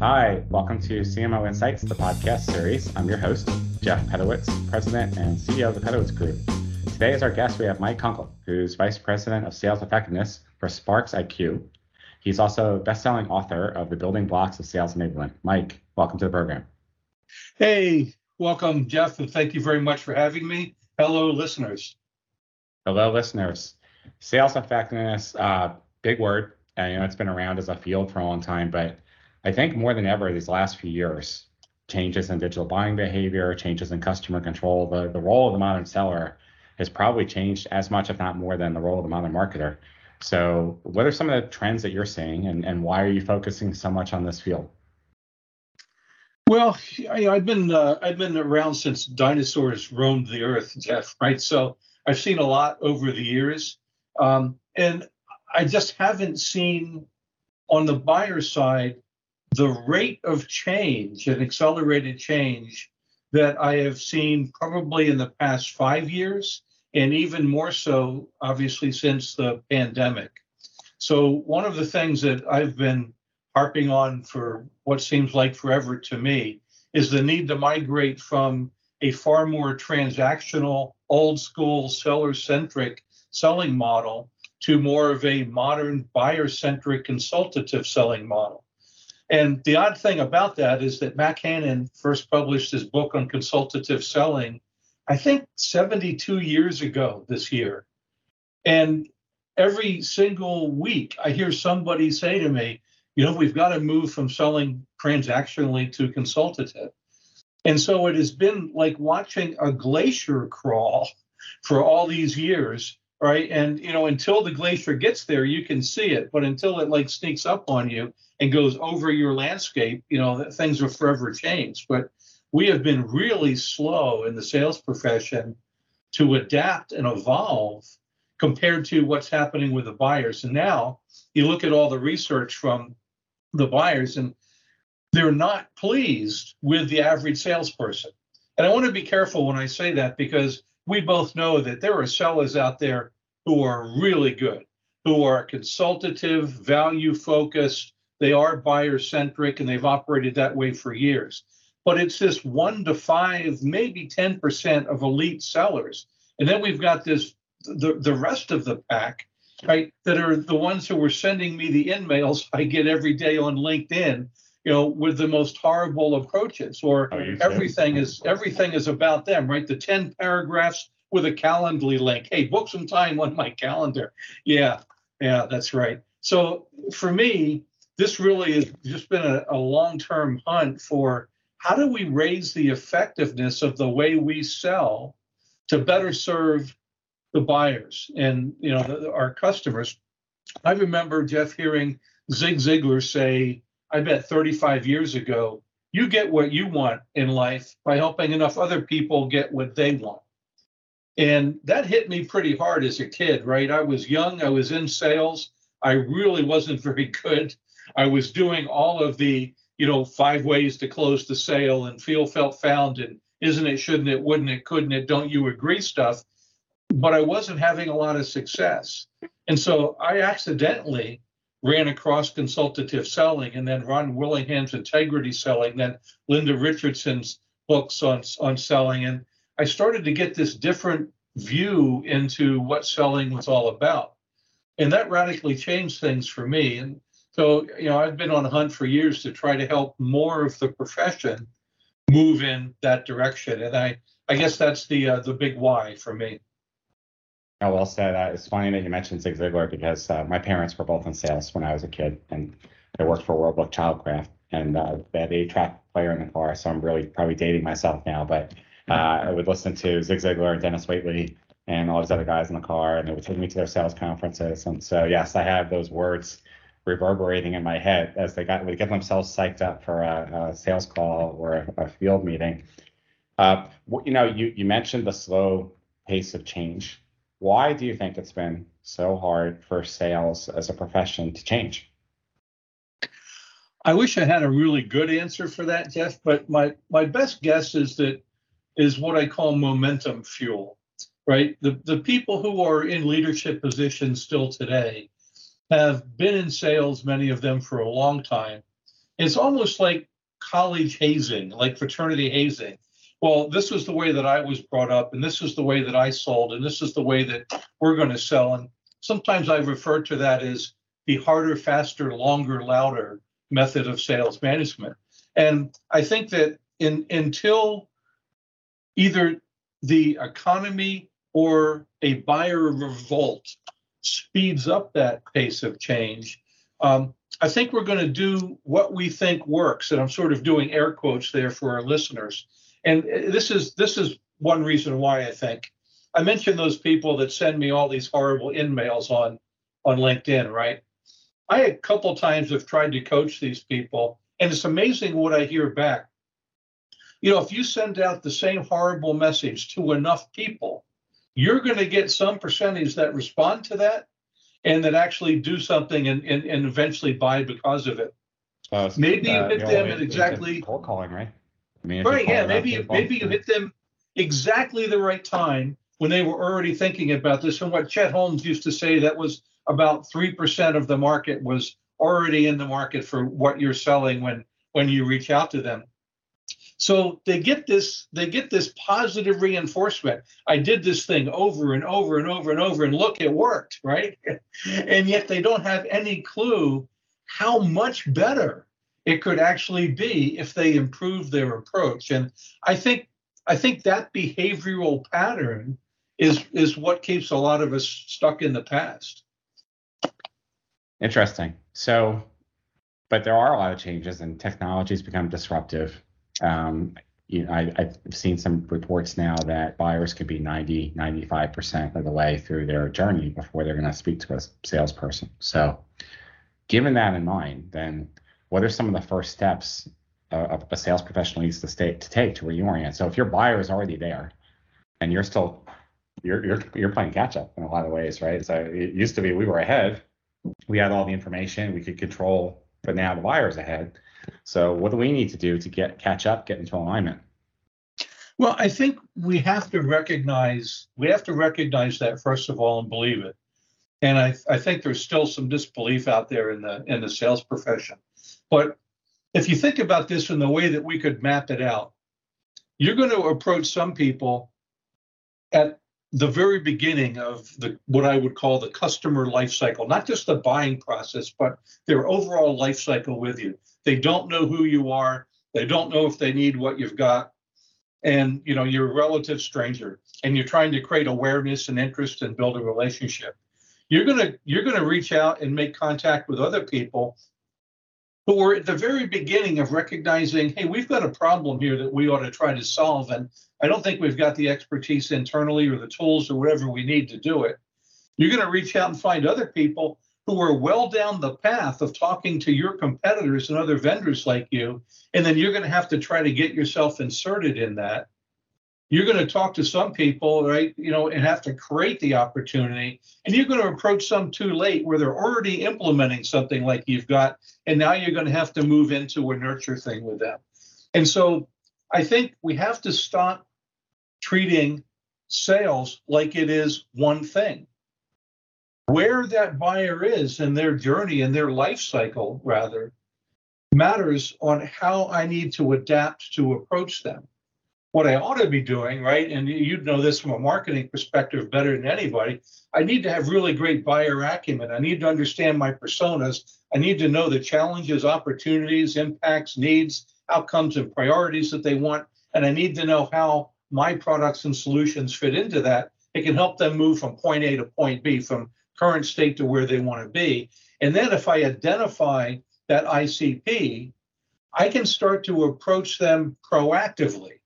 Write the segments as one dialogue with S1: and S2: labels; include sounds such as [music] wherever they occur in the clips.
S1: Hi, welcome to CMO Insights, the podcast series. I'm your host, Jeff Pedowitz, President and CEO of the Pedowitz Group. Today, as our guest, we have Mike Kunkle, who's Vice President of Sales Effectiveness for Sparks IQ. He's also a best-selling author of The Building Blocks of Sales Enablement. Mike, welcome to the program.
S2: Hey, welcome, Jeff, and thank you very much for having me. Hello, listeners.
S1: Hello, listeners. Sales effectiveness, uh, big word. Uh, you know, it's been around as a field for a long time, but I think more than ever these last few years, changes in digital buying behavior, changes in customer control, the, the role of the modern seller has probably changed as much, if not more, than the role of the modern marketer. So, what are some of the trends that you're seeing, and, and why are you focusing so much on this field?
S2: Well, I, have been uh, I've been around since dinosaurs roamed the earth, Jeff. Right, so I've seen a lot over the years, um, and I just haven't seen on the buyer side the rate of change and accelerated change that I have seen probably in the past five years, and even more so, obviously, since the pandemic. So, one of the things that I've been harping on for what seems like forever to me is the need to migrate from a far more transactional, old school, seller centric selling model to more of a modern buyer centric consultative selling model. And the odd thing about that is that Mack Hanan first published his book on consultative selling, I think 72 years ago this year. And every single week, I hear somebody say to me, you know, we've got to move from selling transactionally to consultative. And so it has been like watching a glacier crawl [laughs] for all these years right? And you know, until the glacier gets there, you can see it, but until it like sneaks up on you and goes over your landscape, you know, things are forever changed. But we have been really slow in the sales profession to adapt and evolve compared to what's happening with the buyers. And now you look at all the research from the buyers and they're not pleased with the average salesperson. And I want to be careful when I say that because we both know that there are sellers out there who are really good, who are consultative, value focused, they are buyer centric, and they've operated that way for years. But it's this one to five, maybe 10% of elite sellers. And then we've got this the, the rest of the pack, right, that are the ones who were sending me the emails I get every day on LinkedIn you know, with the most horrible approaches, or oh, everything is everything is about them, right? The ten paragraphs with a Calendly link. Hey, book some time on my calendar. Yeah, yeah, that's right. So for me, this really has just been a, a long-term hunt for how do we raise the effectiveness of the way we sell to better serve the buyers and you know the, our customers. I remember Jeff hearing Zig Ziglar say I bet 35 years ago, you get what you want in life by helping enough other people get what they want. And that hit me pretty hard as a kid, right? I was young, I was in sales. I really wasn't [laughs] very good. I was doing all of the, you know, five ways to close the sale and feel, felt, found, and isn't it, shouldn't it, wouldn't it, couldn't it, don't you agree stuff. But I wasn't having a lot of success. And so I accidentally ran across consultative selling and then Ron Willingham's integrity selling, then Linda Richardson's books on, on selling. And I started to get this different view into what selling was all about. And that radically changed things for me. And so, you know, I've been on a hunt for years to try to help more of the profession move in that direction. And I, I guess that's the uh, the big why for me.
S1: Oh, well said. Uh, it's funny that you mentioned Zig Ziglar because uh, my parents were both in sales when I was a kid, and they worked for World Book Childcraft, and uh, they had a track player in the car. So I'm really probably dating myself now, but uh, I would listen to Zig Ziglar and Dennis Waitley and all these other guys in the car, and they would take me to their sales conferences. And so yes, I have those words reverberating in my head as they got would get themselves psyched up for a, a sales call or a, a field meeting. Uh, you know, you you mentioned the slow pace of change why do you think it's been so hard for sales as a profession to change?
S2: I wish I had a really good answer for that, Jeff, but my, my best guess is that is what I call momentum fuel, right? The, the people who are in leadership positions still today have been in sales, many of them for a long time. It's almost like college hazing, like fraternity hazing. Well, this was the way that I was brought up, and this is the way that I sold, and this is the way that we're going to sell. And sometimes I refer to that as the harder, faster, longer, louder method of sales management. And I think that in, until either the economy or a buyer revolt speeds up that pace of change, um, I think we're going to do what we think works. And I'm sort of doing air quotes there for our listeners. And this is this is one reason why I think I mentioned those people that send me all these horrible in mails on on LinkedIn, right? I a couple times have tried to coach these people, and it's amazing what I hear back. You know, if you send out the same horrible message to enough people, you're going to get some percentage that respond to that and that actually do something and, and, and eventually buy because of it. Uh, maybe you hit them at exactly
S1: cold calling, right?
S2: I mean, right, yeah, maybe you, maybe you hit them exactly the right time when they were already thinking about this. And what Chet Holmes used to say that was about three percent of the market was already in the market for what you're selling when when you reach out to them. So they get this they get this positive reinforcement. I did this thing over and over and over and over and look it worked, right? [laughs] and yet they don't have any clue how much better it could actually be if they improve their approach. And I think I think that behavioral pattern is is what keeps a lot of us stuck in the past.
S1: Interesting. So, but there are a lot of changes, and technology's become disruptive. Um, you know, I, have seen some reports now that buyers could be 90, 95% of the way through their journey before they're going to speak to a salesperson. So, given that in mind, then what are some of the first steps uh, a, a sales professional needs to, stay, to take to reorient? So, if your buyer is already there and you're still you're you're you're playing catch up in a lot of ways, right? So it used to be we were ahead, we had all the information, we could control, but now the buyer's ahead. So what do we need to do to get catch up, get into alignment?
S2: Well, I think we have to recognize we have to recognize that first of all and believe it. And I, I think there's still some disbelief out there in the in the sales profession. But if you think about this in the way that we could map it out, you're going to approach some people at the very beginning of the what I would call the customer life cycle, not just the buying process, but their overall life cycle with you. They don't know who you are. They don't know if they need what you've got. And you know, you're a relative stranger and you're trying to create awareness and interest and build a relationship. You're gonna you're gonna reach out and make contact with other people but we're at the very beginning of recognizing, hey, we've got a problem here that we ought to try to solve. And I don't think we've got the expertise internally or the tools or whatever we need to do it. You're going to reach out and find other people who are well down the path of talking to your competitors and other vendors like you. And then you're going to have to try to get yourself inserted in that you're going to talk to some people, right? You know, and have to create the opportunity. And you're going to approach some too late where they're already implementing something like you've got. And now you're going to have to move into a nurture thing with them. And so I think we have to stop treating sales like it is one thing. Where that buyer is in their journey and their life cycle, rather, matters on how I need to adapt to approach them what I ought to be doing, right? And you'd know this from a marketing perspective better than anybody. I need to have really great buyer acumen. I need to understand my personas. I need to know the challenges, opportunities, impacts, needs, outcomes, and priorities that they want. And I need to know how my products and solutions fit into that. It can help them move from point A to point B, from current state to where they want to be. And then if I identify that ICP, I can start to approach them proactively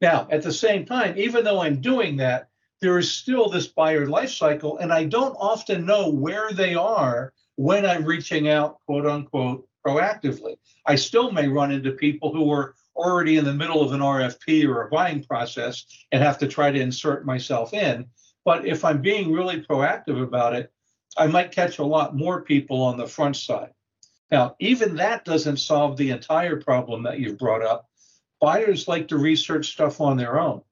S2: now, at the same time, even though I'm doing that, there is still this buyer life cycle, and I don't often know where they are when I'm reaching out, quote unquote, proactively. I still may run into people who are already in the middle of an RFP or a buying process and have to try to insert myself in. But if I'm being really proactive about it, I might catch a lot more people on the front side. Now, even that doesn't solve the entire problem that you've brought up buyers like to research stuff on their own.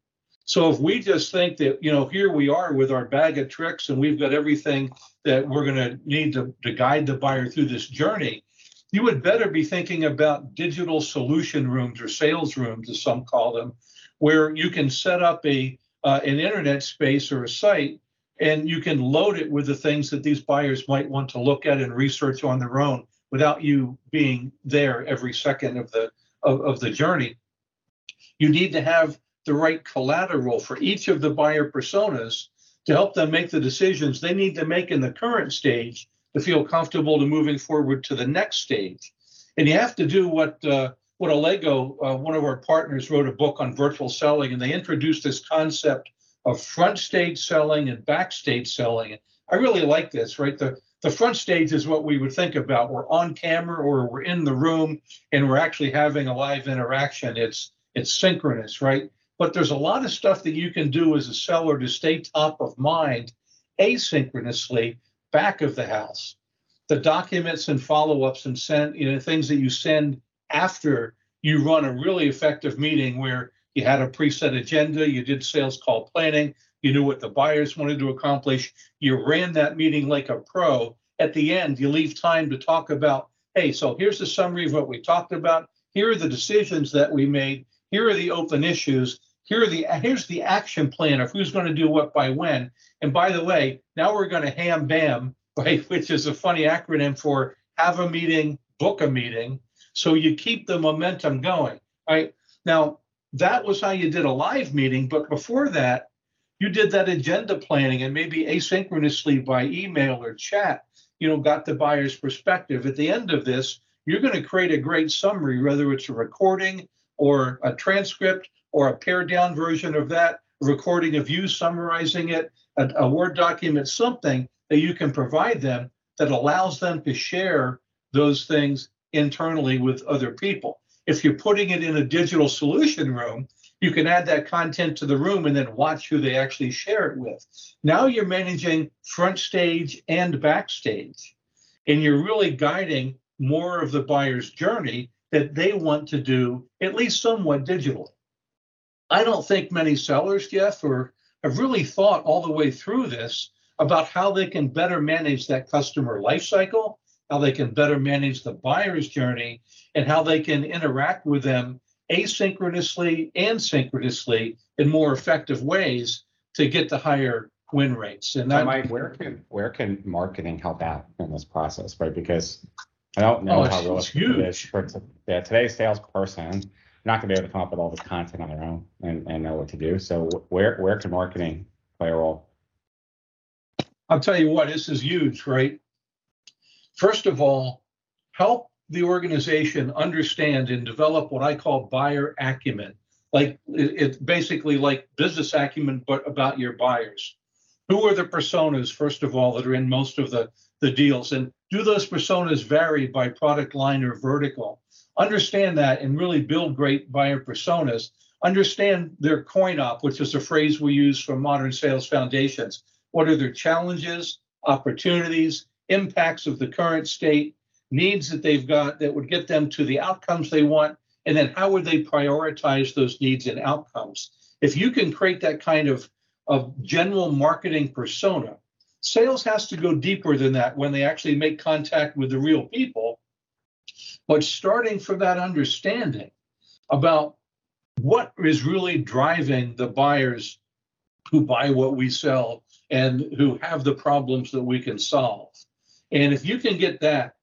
S2: So if we just think that, you know, here we are with our bag of tricks and we've got everything that we're going to need to, guide the buyer through this journey, you would better be thinking about digital solution rooms or sales rooms, as some call them, where you can set up a uh, an internet space or a site and you can load it with the things that these buyers might want to look at and research on their own without you being there every second of the of, of the journey you need to have the right collateral for each of the buyer personas to help them make the decisions they need to make in the current stage to feel comfortable to moving forward to the next stage and you have to do what uh, what Allego, uh, one of our partners, wrote a book on virtual selling, and they introduced this concept of front stage selling and backstage selling. I really like this, right? The the front stage is what we would think about. We're on camera or we're in the room and we're actually having a live interaction. It's it's synchronous, right? But there's a lot of stuff that you can do as a seller to stay top of mind asynchronously back of the house. The documents and follow-ups and send, you know, things that you send after you run a really effective meeting where you had a preset agenda, you did sales call planning, you knew what the buyers wanted to accomplish, you ran that meeting like a pro. At the end, you leave time to talk about, hey, so here's the summary of what we talked about. Here are the decisions that we made. Here are the open issues. Here are the here's the action plan of who's going to do what by when. And by the way, now we're going to ham bam, [laughs] right, which is a funny acronym for have a meeting, book a meeting. So you keep the momentum going, right? Now, that was how you did a live meeting. But before that, you did that agenda planning and maybe asynchronously by email or chat, you know, got the buyer's perspective. At the end of this, you're going to create a great summary, whether it's a recording or a transcript or a pared down version of that, recording of you summarizing it, a, a Word document, something that you can provide them that allows them to share those things internally with other people. If you're putting it in a digital solution room, you can add that content to the room and then watch who they actually share it with. Now you're managing front stage and backstage, and you're really guiding more of the buyer's journey that they want to do, at least somewhat digitally. I don't think many sellers, Jeff, or have really thought all the way through this about how they can better manage that customer life cycle how they can better manage the buyer's journey, and how they can interact with them asynchronously and synchronously in more effective ways to get the higher win rates.
S1: And that, Mike, where can where can marketing help out in this process, right? Because I don't know oh, how realistic it is for yeah, today's salesperson. Not going to be able to come up with all the content on their own and, and know what to do. So where where can marketing play a role?
S2: I'll tell you what, this is huge, right? First of all, help the organization understand and develop what I call buyer acumen. Like it's basically like business acumen, but about your buyers. Who are the personas, first of all, that are in most of the, the deals? And do those personas vary by product line or vertical? Understand that and really build great buyer personas. Understand their coin op, which is a phrase we use for modern sales foundations. What are their challenges, opportunities, impacts of the current state, needs that they've got that would get them to the outcomes they want, and then how would they prioritize those needs and outcomes? If you can create that kind of, of general marketing persona, sales has to go deeper than that when they actually make contact with the real people. But starting from that understanding about what is really driving the buyers who buy what we sell and who have the problems that we can solve. And if you can get that,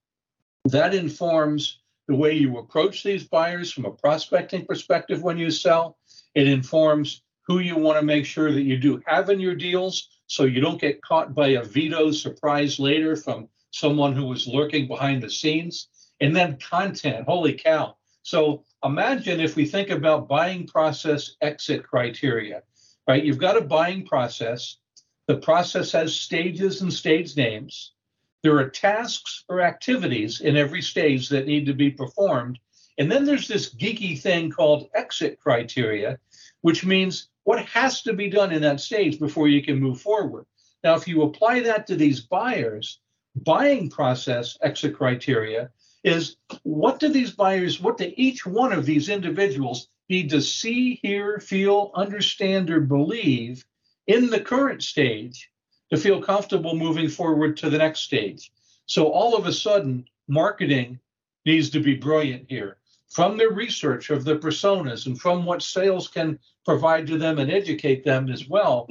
S2: that informs the way you approach these buyers from a prospecting perspective when you sell. It informs who you want to make sure that you do have in your deals so you don't get caught by a veto surprise later from someone who was lurking behind the scenes. And then content, holy cow. So imagine if we think about buying process exit criteria, right? You've got a buying process. The process has stages and stage names. There are tasks or activities in every stage that need to be performed. And then there's this geeky thing called exit criteria, which means what has to be done in that stage before you can move forward. Now, if you apply that to these buyers, buying process exit criteria is what do these buyers, what do each one of these individuals need to see, hear, feel, understand, or believe in the current stage to feel comfortable moving forward to the next stage. So all of a sudden, marketing needs to be brilliant here. From their research of the personas and from what sales can provide to them and educate them as well,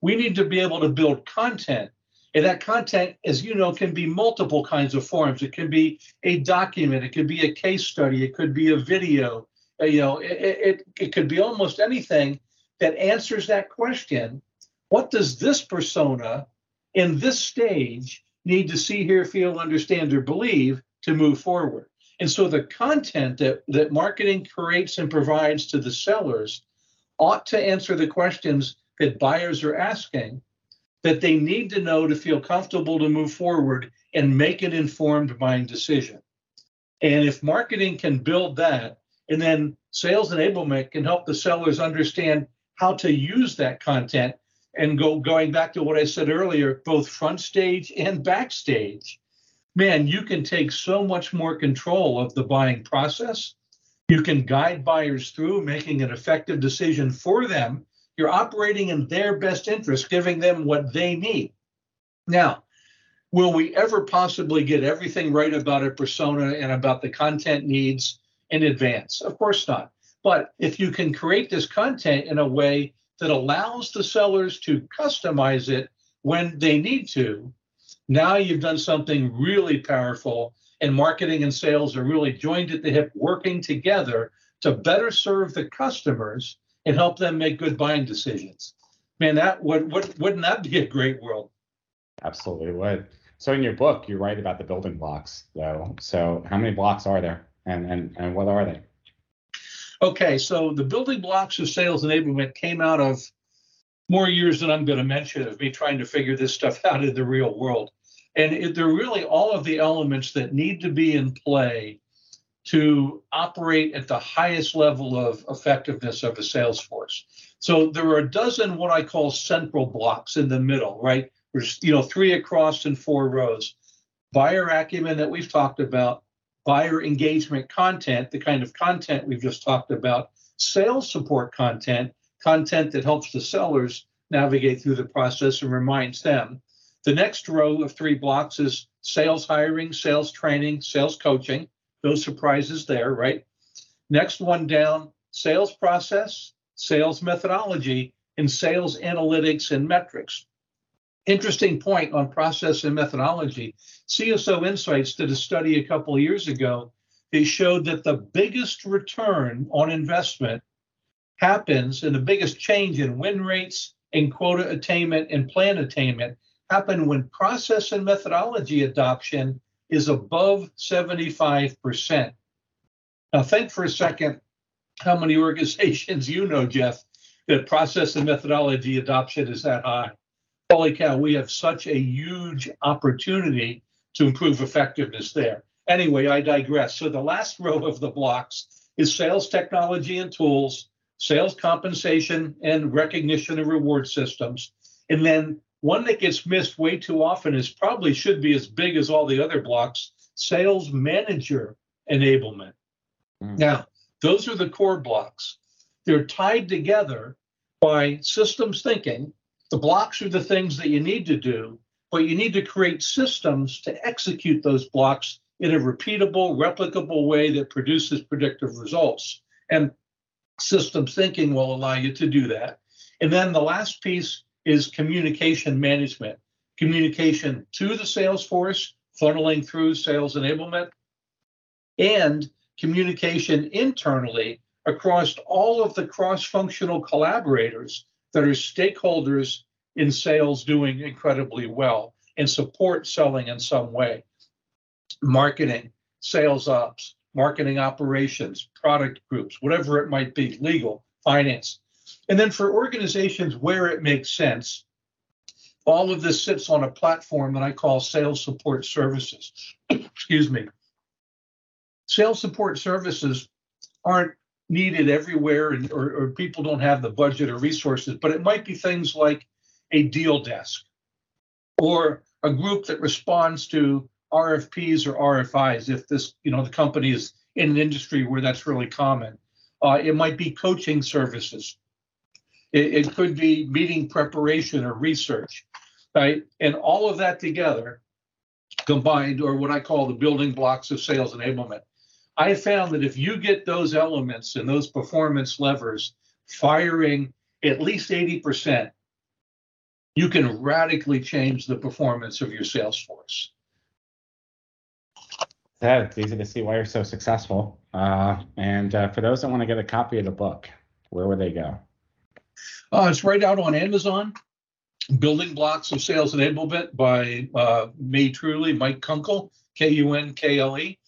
S2: we need to be able to build content. And that content, as you know, can be multiple kinds of forms. It can be a document, it could be a case study, it could be a video, uh, you know, it, it, it could be almost anything that answers that question. What does this persona in this stage need to see, hear, feel, understand, or believe to move forward? And so the content that, that marketing creates and provides to the sellers ought to answer the questions that buyers are asking that they need to know to feel comfortable to move forward and make an informed buying decision. And if marketing can build that, and then sales enablement can help the sellers understand how to use that content and go going back to what I said earlier, both front stage and backstage, man, you can take so much more control of the buying process. You can guide buyers through making an effective decision for them you're operating in their best interest, giving them what they need. Now, will we ever possibly get everything right about a persona and about the content needs in advance? Of course not. But if you can create this content in a way that allows the sellers to customize it when they need to, now you've done something really powerful, and marketing and sales are really joined at the hip, working together to better serve the customers and help them make good buying decisions. Man, that would, would wouldn't that be a great world?
S1: Absolutely would. So in your book, you write about the building blocks, though. So how many blocks are there, and and and what are they?
S2: Okay, so the building blocks of sales enablement came out of more years than I'm going to mention of me trying to figure this stuff [laughs] out in the real world. And it, they're really all of the elements that need to be in play to operate at the highest level of effectiveness of a sales force. So there are a dozen what I call central blocks in the middle, right? There's you know three across and four rows. Buyer acumen that we've talked about, buyer engagement content, the kind of content we've just talked about, sales support content, content that helps the sellers navigate through the process and reminds them. The next row of three blocks is sales hiring, sales training, sales coaching no surprises there, right? Next one down sales process, sales methodology, and sales analytics and metrics. Interesting point on process and methodology. CSO Insights did a study a couple of years ago. They showed that the biggest return on investment happens and the biggest change in win rates and quota attainment and plan attainment happen when process and methodology adoption is above 75%. Now, think for a second how many organizations you know, Jeff, that process and methodology adoption is that high. Holy cow, we have such a huge opportunity to improve effectiveness there. Anyway, I digress. So, the last [laughs] row of the blocks is sales technology and tools, sales compensation and recognition and reward systems, and then one that gets missed way too often is probably should be as big as all the other blocks sales manager enablement. Mm. Now, those are the core blocks. They're tied together by systems thinking. The blocks are the things that you need to do, but you need to create systems to execute those blocks in a repeatable, replicable way that produces predictive results. And systems thinking will allow you to do that. And then the last piece is communication management, communication to the sales force, funneling through sales enablement, and communication internally across all of the cross functional collaborators that are stakeholders in sales doing incredibly well and support selling in some way. Marketing, sales ops, marketing operations, product groups, whatever it might be, legal, finance, and then for organizations where it makes sense, all of this sits on a platform that I call sales support services. [clears throat] Excuse me. Sales support services aren't needed everywhere and, or, or people don't have the budget or resources, but it might be things like a deal desk or a group that responds to RFPs or RFIs if this, you know, the company is in an industry where that's really common. Uh, it might be coaching services. It, it could be meeting preparation or research, right? And all of that together combined, or what I call the building blocks of sales enablement. I found that if you get those elements and those performance levers firing at least 80%, you can radically change the performance of your sales force.
S1: Yeah, it's easy to see why you're so successful. Uh, and uh, for those that want to get a copy of the book, where would they go?
S2: Uh, it's right out on Amazon. Building Blocks of Sales Enablement by uh, me truly, Mike Kunkle, K U N K L E.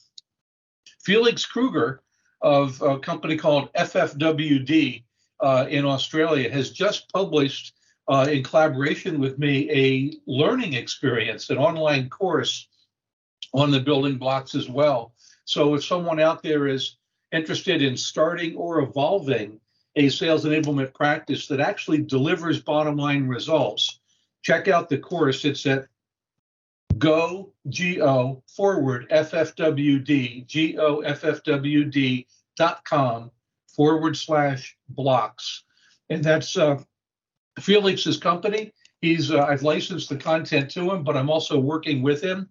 S2: Felix Kruger of a company called FFWD uh, in Australia has just published, uh, in collaboration with me, a learning experience, an online course on the building blocks as well. So if someone out there is interested in starting or evolving a sales enablement practice that actually delivers bottom line results, check out the course. It's at go go forward ffwd go ffwd dot com forward slash blocks, and that's uh, Felix's company. He's uh, I've licensed the content to him, but I'm also working with him,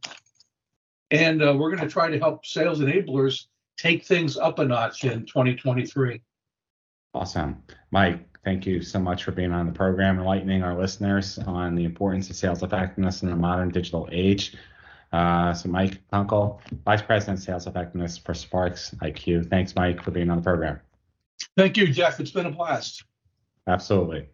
S2: and uh, we're going to try to help sales enablers take things up a notch in 2023.
S1: Awesome. Mike, thank you so much for being on the program, enlightening our listeners on the importance of sales effectiveness in the modern digital age. Uh, so, Mike Kunkle, Vice President Sales Effectiveness for Sparks IQ. Thanks, Mike, for being on the program.
S2: Thank you, Jeff. It's been a blast.
S1: Absolutely.